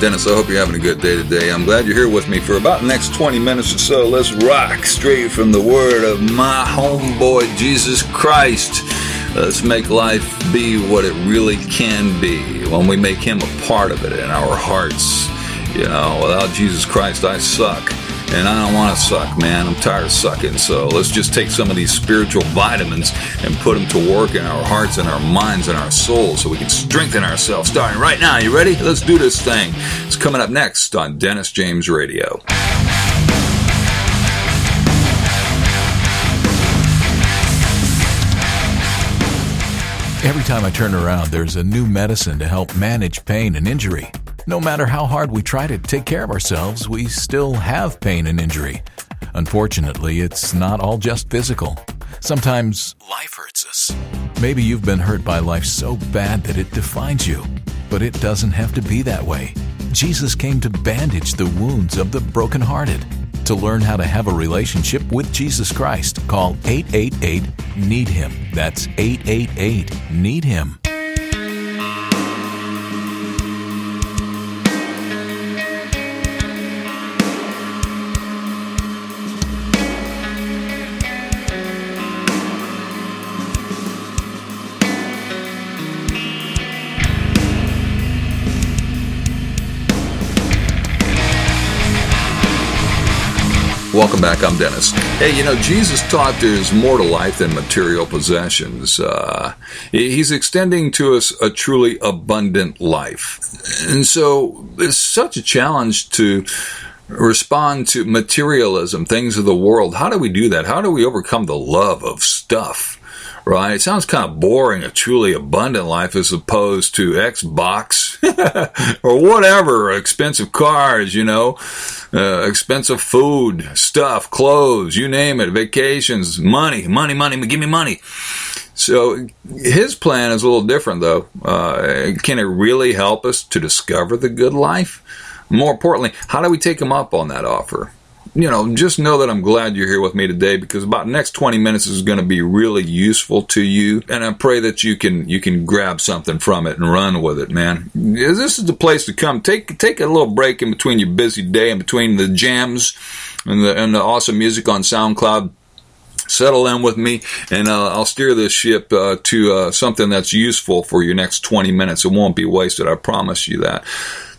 Dennis. I hope you're having a good day today. I'm glad you're here with me for about the next 20 minutes or so. Let's rock straight from the word of my homeboy, Jesus Christ. Let's make life be what it really can be when we make Him a part of it in our hearts. You know, without Jesus Christ, I suck. And I don't want to suck, man. I'm tired of sucking. So let's just take some of these spiritual vitamins and put them to work in our hearts and our minds and our souls so we can strengthen ourselves. Starting right now. You ready? Let's do this thing. It's coming up next on Dennis James Radio. Every time I turn around, there's a new medicine to help manage pain and injury. No matter how hard we try to take care of ourselves, we still have pain and injury. Unfortunately, it's not all just physical. Sometimes life hurts us. Maybe you've been hurt by life so bad that it defines you. But it doesn't have to be that way. Jesus came to bandage the wounds of the brokenhearted. To learn how to have a relationship with Jesus Christ, call 888 Need Him. That's 888 Need Him. Welcome back. I'm Dennis. Hey, you know, Jesus taught there's more to life than material possessions. Uh, he's extending to us a truly abundant life. And so it's such a challenge to respond to materialism, things of the world. How do we do that? How do we overcome the love of stuff? Right? It sounds kind of boring, a truly abundant life as opposed to Xbox or whatever, expensive cars, you know, uh, expensive food, stuff, clothes, you name it, vacations, money, money, money, give me money. So his plan is a little different, though. Uh, can it really help us to discover the good life? More importantly, how do we take him up on that offer? You know, just know that I'm glad you're here with me today because about next 20 minutes is going to be really useful to you. And I pray that you can, you can grab something from it and run with it, man. This is the place to come. Take, take a little break in between your busy day and between the jams and the, and the awesome music on SoundCloud settle in with me and uh, I'll steer this ship uh, to uh, something that's useful for your next 20 minutes. It won't be wasted. I promise you that.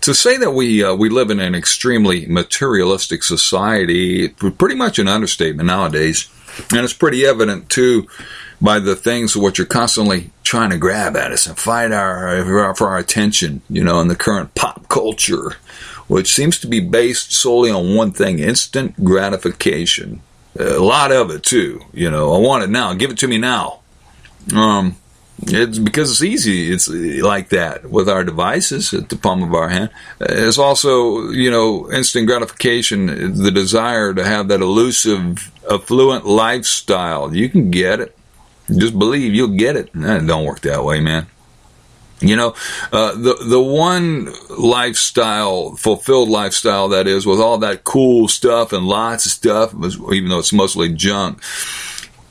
To say that we uh, we live in an extremely materialistic society, pretty much an understatement nowadays, and it's pretty evident too by the things which are constantly trying to grab at us and fight our for our attention. You know, in the current pop culture, which seems to be based solely on one thing: instant gratification. A lot of it too. You know, I want it now. Give it to me now. Um, it's because it's easy. It's like that with our devices at the palm of our hand. It's also, you know, instant gratification, the desire to have that elusive, affluent lifestyle. You can get it. Just believe you'll get it. It don't work that way, man. You know, uh, the the one lifestyle, fulfilled lifestyle that is, with all that cool stuff and lots of stuff, even though it's mostly junk,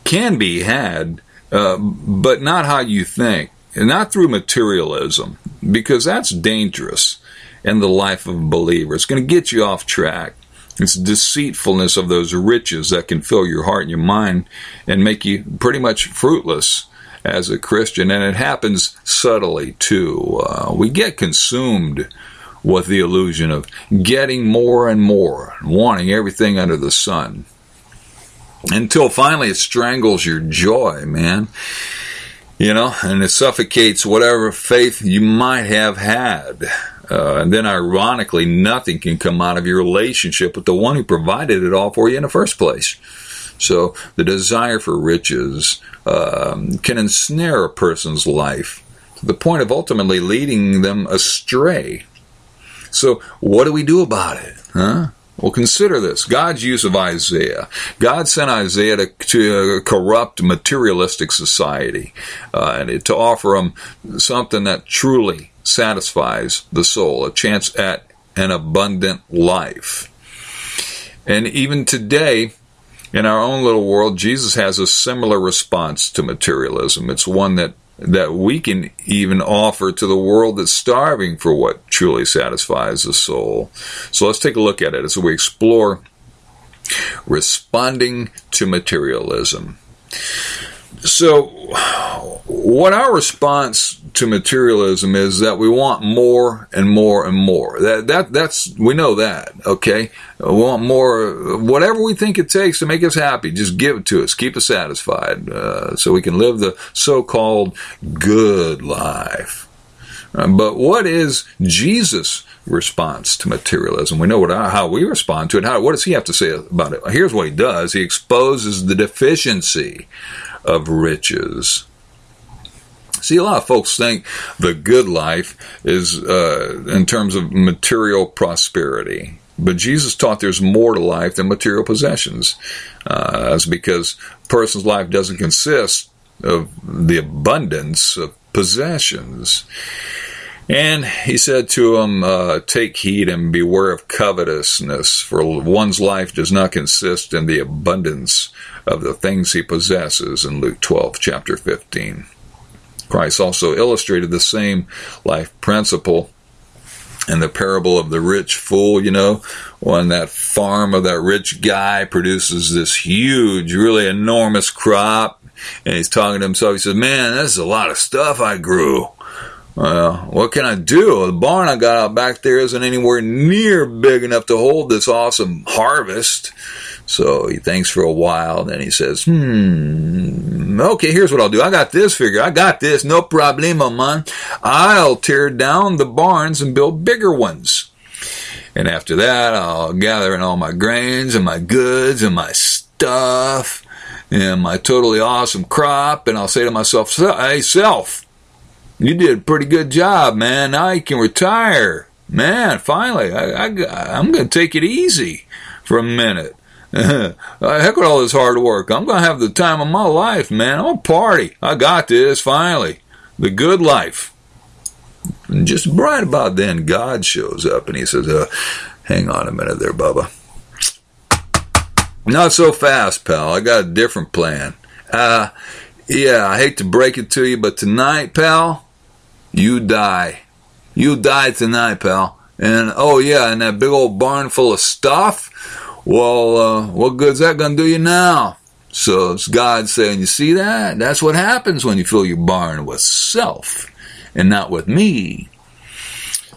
can be had uh, but not how you think, not through materialism, because that's dangerous in the life of a believer. It's going to get you off track. It's deceitfulness of those riches that can fill your heart and your mind and make you pretty much fruitless as a Christian. And it happens subtly too. Uh, we get consumed with the illusion of getting more and more, wanting everything under the sun until finally it strangles your joy, man. You know, and it suffocates whatever faith you might have had. Uh, and then, ironically, nothing can come out of your relationship with the one who provided it all for you in the first place. So, the desire for riches um, can ensnare a person's life to the point of ultimately leading them astray. So, what do we do about it? Huh? Well, consider this God's use of Isaiah. God sent Isaiah to, to a corrupt materialistic society uh, and to offer them something that truly satisfies the soul, a chance at an abundant life. And even today, in our own little world, Jesus has a similar response to materialism. It's one that that we can even offer to the world that's starving for what truly satisfies the soul. So let's take a look at it as we explore responding to materialism. So, what our response to materialism is that we want more and more and more. That that that's we know that. Okay, we want more. Whatever we think it takes to make us happy, just give it to us. Keep us satisfied, uh, so we can live the so-called good life. Uh, but what is Jesus' response to materialism? We know what how we respond to it. How what does he have to say about it? Here's what he does: he exposes the deficiency of riches. See, a lot of folks think the good life is uh, in terms of material prosperity. But Jesus taught there's more to life than material possessions. Uh, that's because a person's life doesn't consist of the abundance of possessions. And he said to him, uh, Take heed and beware of covetousness, for one's life does not consist in the abundance of the things he possesses in Luke 12, chapter 15. Christ also illustrated the same life principle in the parable of the rich fool, you know, when that farm of that rich guy produces this huge, really enormous crop, and he's talking to himself, he says, Man, this is a lot of stuff I grew. Well, what can I do? The barn I got out back there isn't anywhere near big enough to hold this awesome harvest. So he thinks for a while, then he says, hmm, okay, here's what I'll do. I got this figure. I got this. No problemo, man. I'll tear down the barns and build bigger ones. And after that, I'll gather in all my grains and my goods and my stuff and my totally awesome crop. And I'll say to myself, hey, self, you did a pretty good job, man. Now you can retire. Man, finally, I, I, I'm going to take it easy for a minute. Heck with all this hard work. I'm going to have the time of my life, man. I'm to party. I got this, finally. The good life. And just right about then, God shows up and he says, uh, Hang on a minute there, Bubba. Not so fast, pal. I got a different plan. Uh, yeah, I hate to break it to you, but tonight, pal, you die. You die tonight, pal. And oh yeah, and that big old barn full of stuff. Well, uh, what good's that gonna do you now? So it's God saying, you see that? That's what happens when you fill your barn with self and not with me.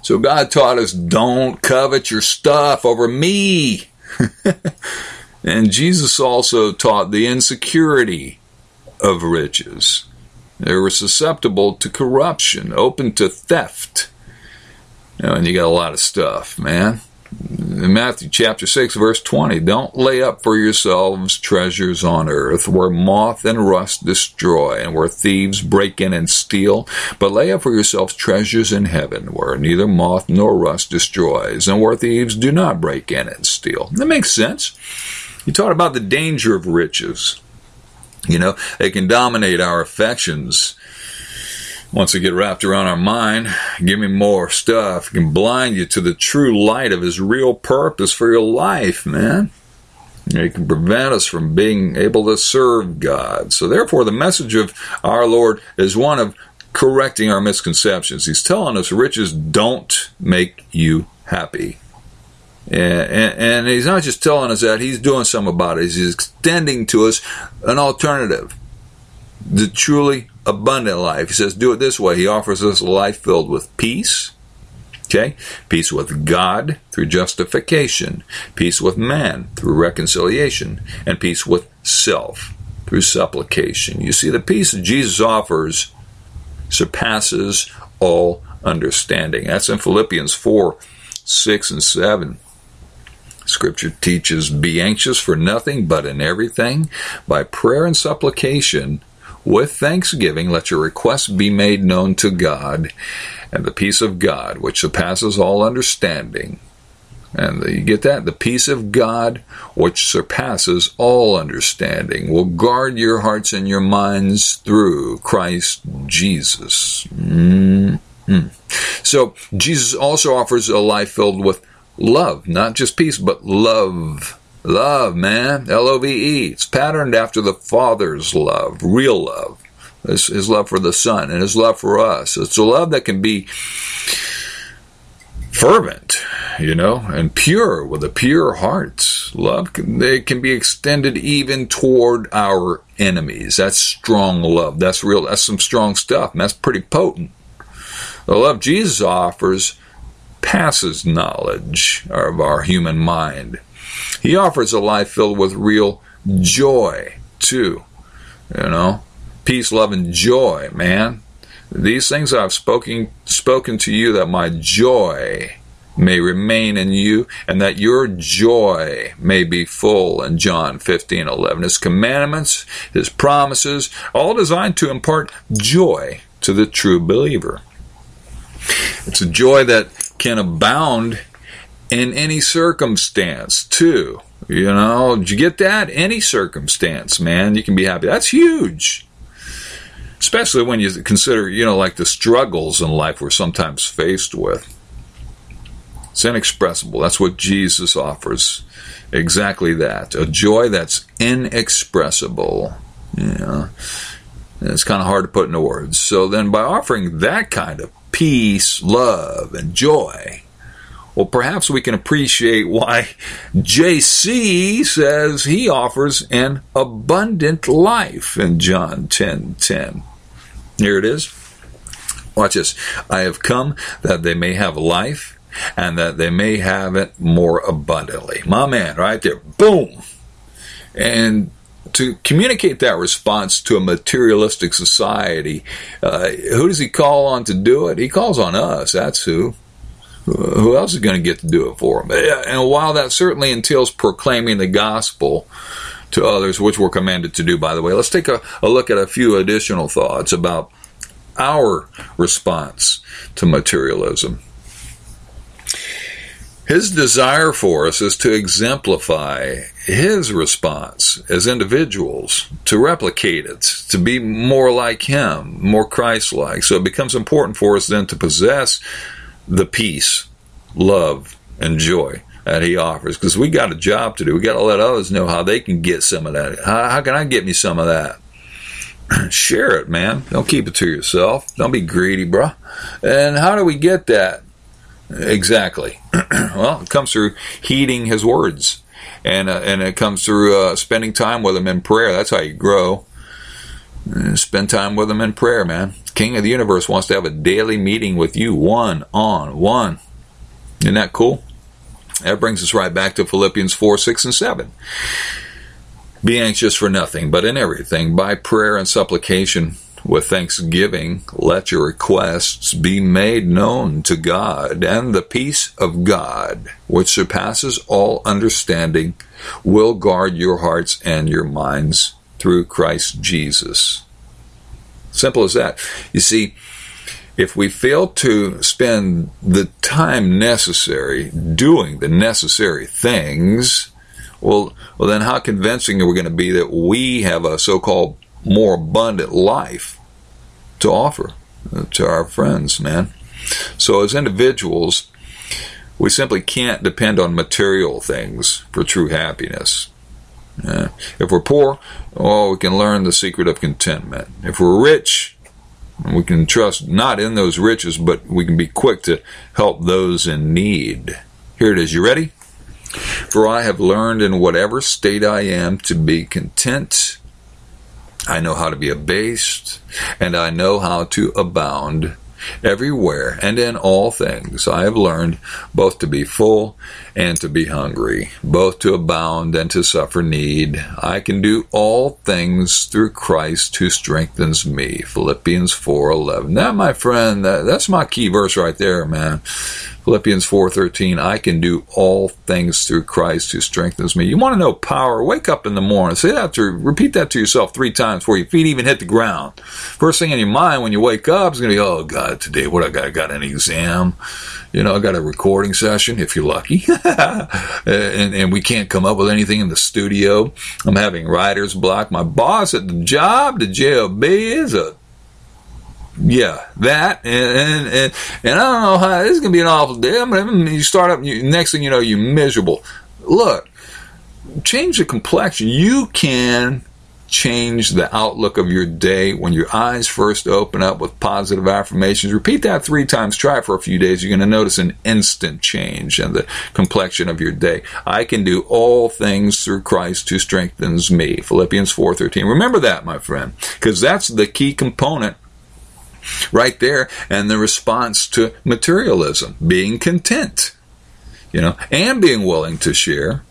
So God taught us, don't covet your stuff over me. and Jesus also taught the insecurity of riches. They were susceptible to corruption, open to theft. You know, and you got a lot of stuff, man. In Matthew chapter 6, verse 20, don't lay up for yourselves treasures on earth where moth and rust destroy and where thieves break in and steal, but lay up for yourselves treasures in heaven where neither moth nor rust destroys and where thieves do not break in and steal. That makes sense. You talk about the danger of riches. You know, they can dominate our affections. Once they get wrapped around our mind, give me more stuff. It can blind you to the true light of His real purpose for your life, man. It can prevent us from being able to serve God. So, therefore, the message of our Lord is one of correcting our misconceptions. He's telling us riches don't make you happy. And, and, he's not just telling us that, he's doing something about it. He's extending to us an alternative, the truly abundant life. He says, do it this way. He offers us a life filled with peace, okay? Peace with God through justification, peace with man through reconciliation, and peace with self through supplication. You see, the peace that Jesus offers surpasses all understanding. That's in Philippians 4 6 and 7. Scripture teaches, Be anxious for nothing, but in everything, by prayer and supplication, with thanksgiving, let your requests be made known to God, and the peace of God, which surpasses all understanding. And you get that? The peace of God, which surpasses all understanding, will guard your hearts and your minds through Christ Jesus. Mm-hmm. So, Jesus also offers a life filled with love, not just peace, but love. Love, man. L O V E. It's patterned after the Father's love, real love. His, his love for the Son and his love for us. It's a love that can be fervent, you know, and pure with a pure heart. Love can, they can be extended even toward our enemies. That's strong love. That's real. That's some strong stuff. And that's pretty potent. The love Jesus offers passes knowledge of our human mind. He offers a life filled with real joy, too. You know, peace, love, and joy, man. These things I've spoken spoken to you that my joy may remain in you and that your joy may be full in John 15 11. His commandments, his promises, all designed to impart joy to the true believer. It's a joy that can abound in any circumstance, too. You know, did you get that? Any circumstance, man, you can be happy. That's huge especially when you consider, you know, like the struggles in life we're sometimes faced with. It's inexpressible. That's what Jesus offers. Exactly that. A joy that's inexpressible. Yeah. it's kind of hard to put into words. So then, by offering that kind of peace, love, and joy, well, perhaps we can appreciate why JC says he offers an abundant life in John 10 10. Here it is. Watch this. I have come that they may have life and that they may have it more abundantly. My man, right there. Boom. And to communicate that response to a materialistic society, uh, who does he call on to do it? He calls on us. That's who. Who else is going to get to do it for him? And while that certainly entails proclaiming the gospel, to others, which we're commanded to do, by the way. Let's take a, a look at a few additional thoughts about our response to materialism. His desire for us is to exemplify his response as individuals, to replicate it, to be more like him, more Christ like. So it becomes important for us then to possess the peace, love, and joy that he offers because we got a job to do. We got to let others know how they can get some of that. How, how can I get me some of that? Share it, man. Don't keep it to yourself. Don't be greedy, bro. And how do we get that? Exactly. well, it comes through heeding his words, and uh, and it comes through uh, spending time with him in prayer. That's how you grow. And spend time with him in prayer, man. King of the universe wants to have a daily meeting with you, one on one. Isn't that cool? That brings us right back to Philippians 4, 6, and 7. Be anxious for nothing, but in everything, by prayer and supplication, with thanksgiving, let your requests be made known to God, and the peace of God, which surpasses all understanding, will guard your hearts and your minds through Christ Jesus. Simple as that. You see, if we fail to spend the time necessary doing the necessary things, well, well, then how convincing are we going to be that we have a so-called more abundant life to offer uh, to our friends, man? So as individuals, we simply can't depend on material things for true happiness. Uh, if we're poor, oh, we can learn the secret of contentment. If we're rich, we can trust not in those riches, but we can be quick to help those in need. Here it is. You ready? For I have learned in whatever state I am to be content. I know how to be abased, and I know how to abound. Everywhere and in all things I have learned both to be full and to be hungry, both to abound and to suffer need. I can do all things through Christ who strengthens me. Philippians 4:11. That my friend, that, that's my key verse right there, man. Philippians 4:13, I can do all things through Christ who strengthens me. You want to know power? Wake up in the morning. Say that to repeat that to yourself 3 times before your feet even hit the ground. First thing in your mind when you wake up is going to be, "Oh god, today what I got? I got an exam. You know, I got a recording session if you're lucky." and, and we can't come up with anything in the studio. I'm having writer's block. My boss at the job, the JOB is a yeah, that and and and, and I don't know how this is gonna be an awful day. I you start up, you, next thing you know, you're miserable. Look, change the complexion. You can change the outlook of your day when your eyes first open up with positive affirmations. Repeat that three times. Try it for a few days. You're going to notice an instant change in the complexion of your day. I can do all things through Christ who strengthens me. Philippians 4:13. Remember that, my friend, because that's the key component right there and the response to materialism, being content, you know, and being willing to share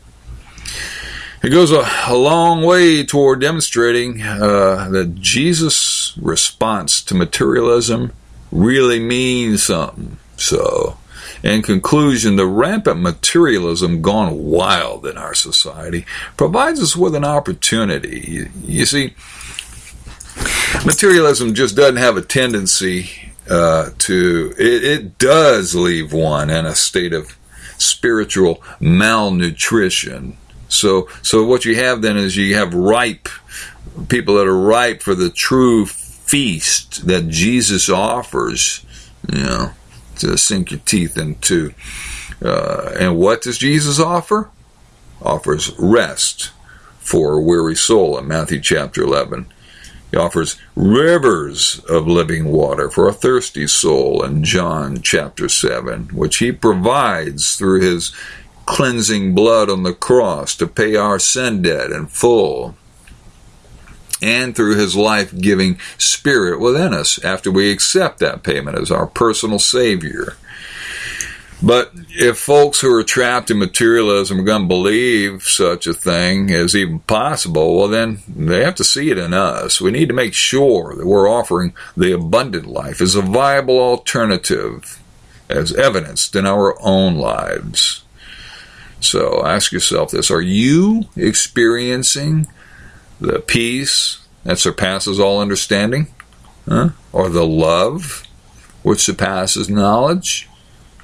it goes a, a long way toward demonstrating uh, that Jesus' response to materialism really means something. So, in conclusion, the rampant materialism gone wild in our society provides us with an opportunity. You, you see, materialism just doesn't have a tendency uh, to, it, it does leave one in a state of spiritual malnutrition so, so what you have then is you have ripe people that are ripe for the true feast that Jesus offers. You know, to sink your teeth into. Uh, and what does Jesus offer? Offers rest for a weary soul in Matthew chapter 11. He offers rivers of living water for a thirsty soul in John chapter 7, which he provides through his cleansing blood on the cross to pay our sin debt in full. And through his life giving spirit within us after we accept that payment as our personal Savior. But if folks who are trapped in materialism are going to believe such a thing is even possible, well, then they have to see it in us. We need to make sure that we're offering the abundant life as a viable alternative, as evidenced in our own lives. So ask yourself this Are you experiencing the peace that surpasses all understanding? Huh? Or the love which surpasses knowledge?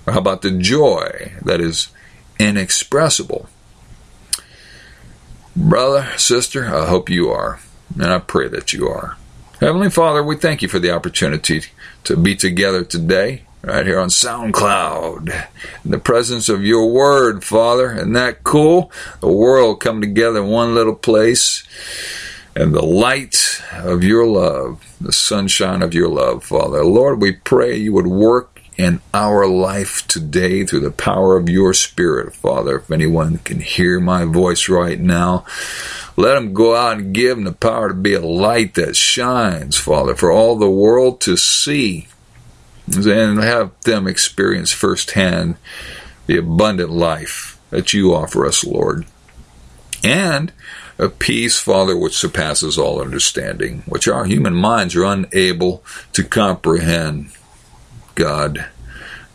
Or how about the joy that is inexpressible? Brother, sister, I hope you are, and I pray that you are. Heavenly Father, we thank you for the opportunity to be together today right here on SoundCloud. In the presence of your word, Father. Isn't that cool? The world come together in one little place. And the light of your love, the sunshine of your love, Father. Lord, we pray you would work in our life today through the power of your Spirit, Father. If anyone can hear my voice right now, let them go out and give them the power to be a light that shines, Father, for all the world to see and have them experience firsthand the abundant life that you offer us, Lord. And a peace, Father, which surpasses all understanding, which our human minds are unable to comprehend. God,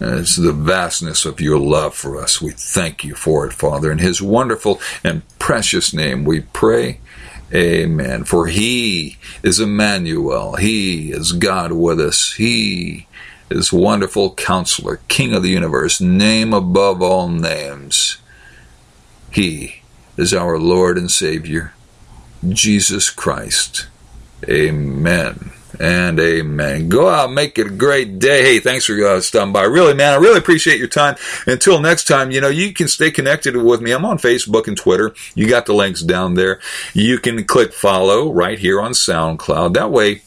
it's the vastness of your love for us. We thank you for it, Father. In his wonderful and precious name we pray. Amen. For he is Emmanuel. He is God with us. He is wonderful counselor, King of the universe, name above all names. He is our Lord and Savior, Jesus Christ. Amen and amen. Go out, make it a great day. Hey, thanks for uh, stopping by. Really, man, I really appreciate your time. Until next time, you know, you can stay connected with me. I'm on Facebook and Twitter. You got the links down there. You can click follow right here on SoundCloud. That way,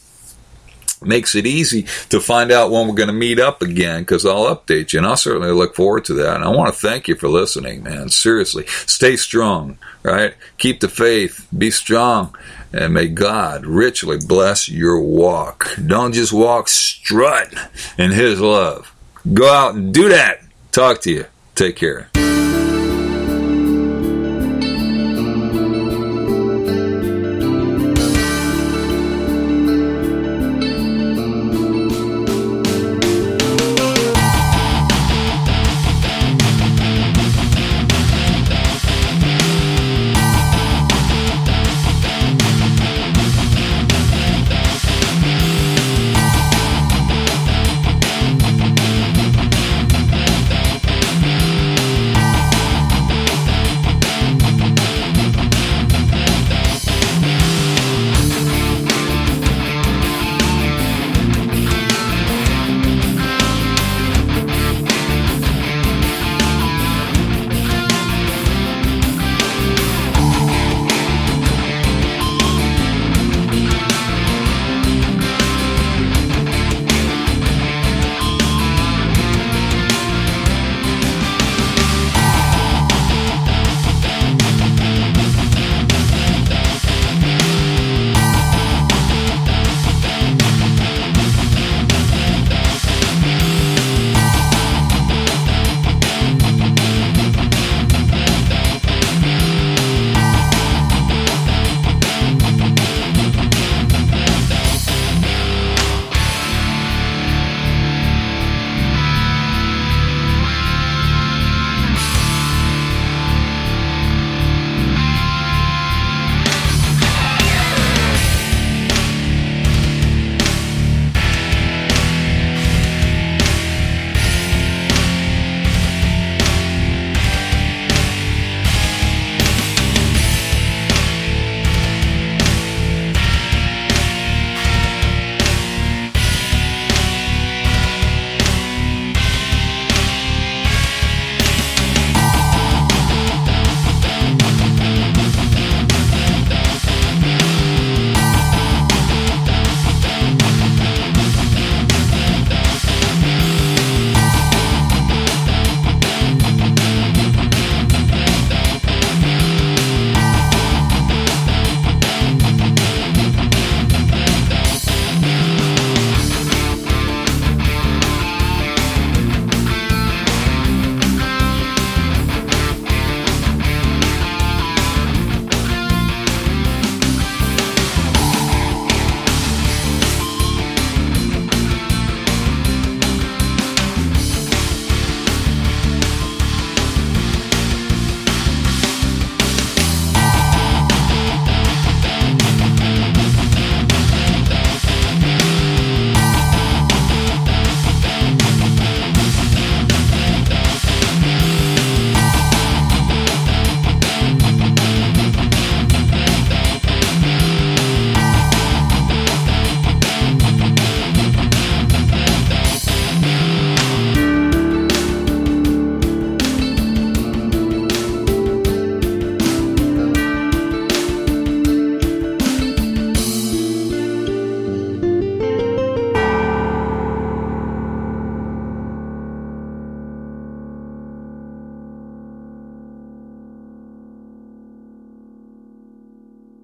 makes it easy to find out when we're going to meet up again because I'll update you and I'll certainly look forward to that. And I want to thank you for listening, man. Seriously, stay strong, right? Keep the faith, be strong, and may God richly bless your walk. Don't just walk strut in His love. Go out and do that. Talk to you. Take care.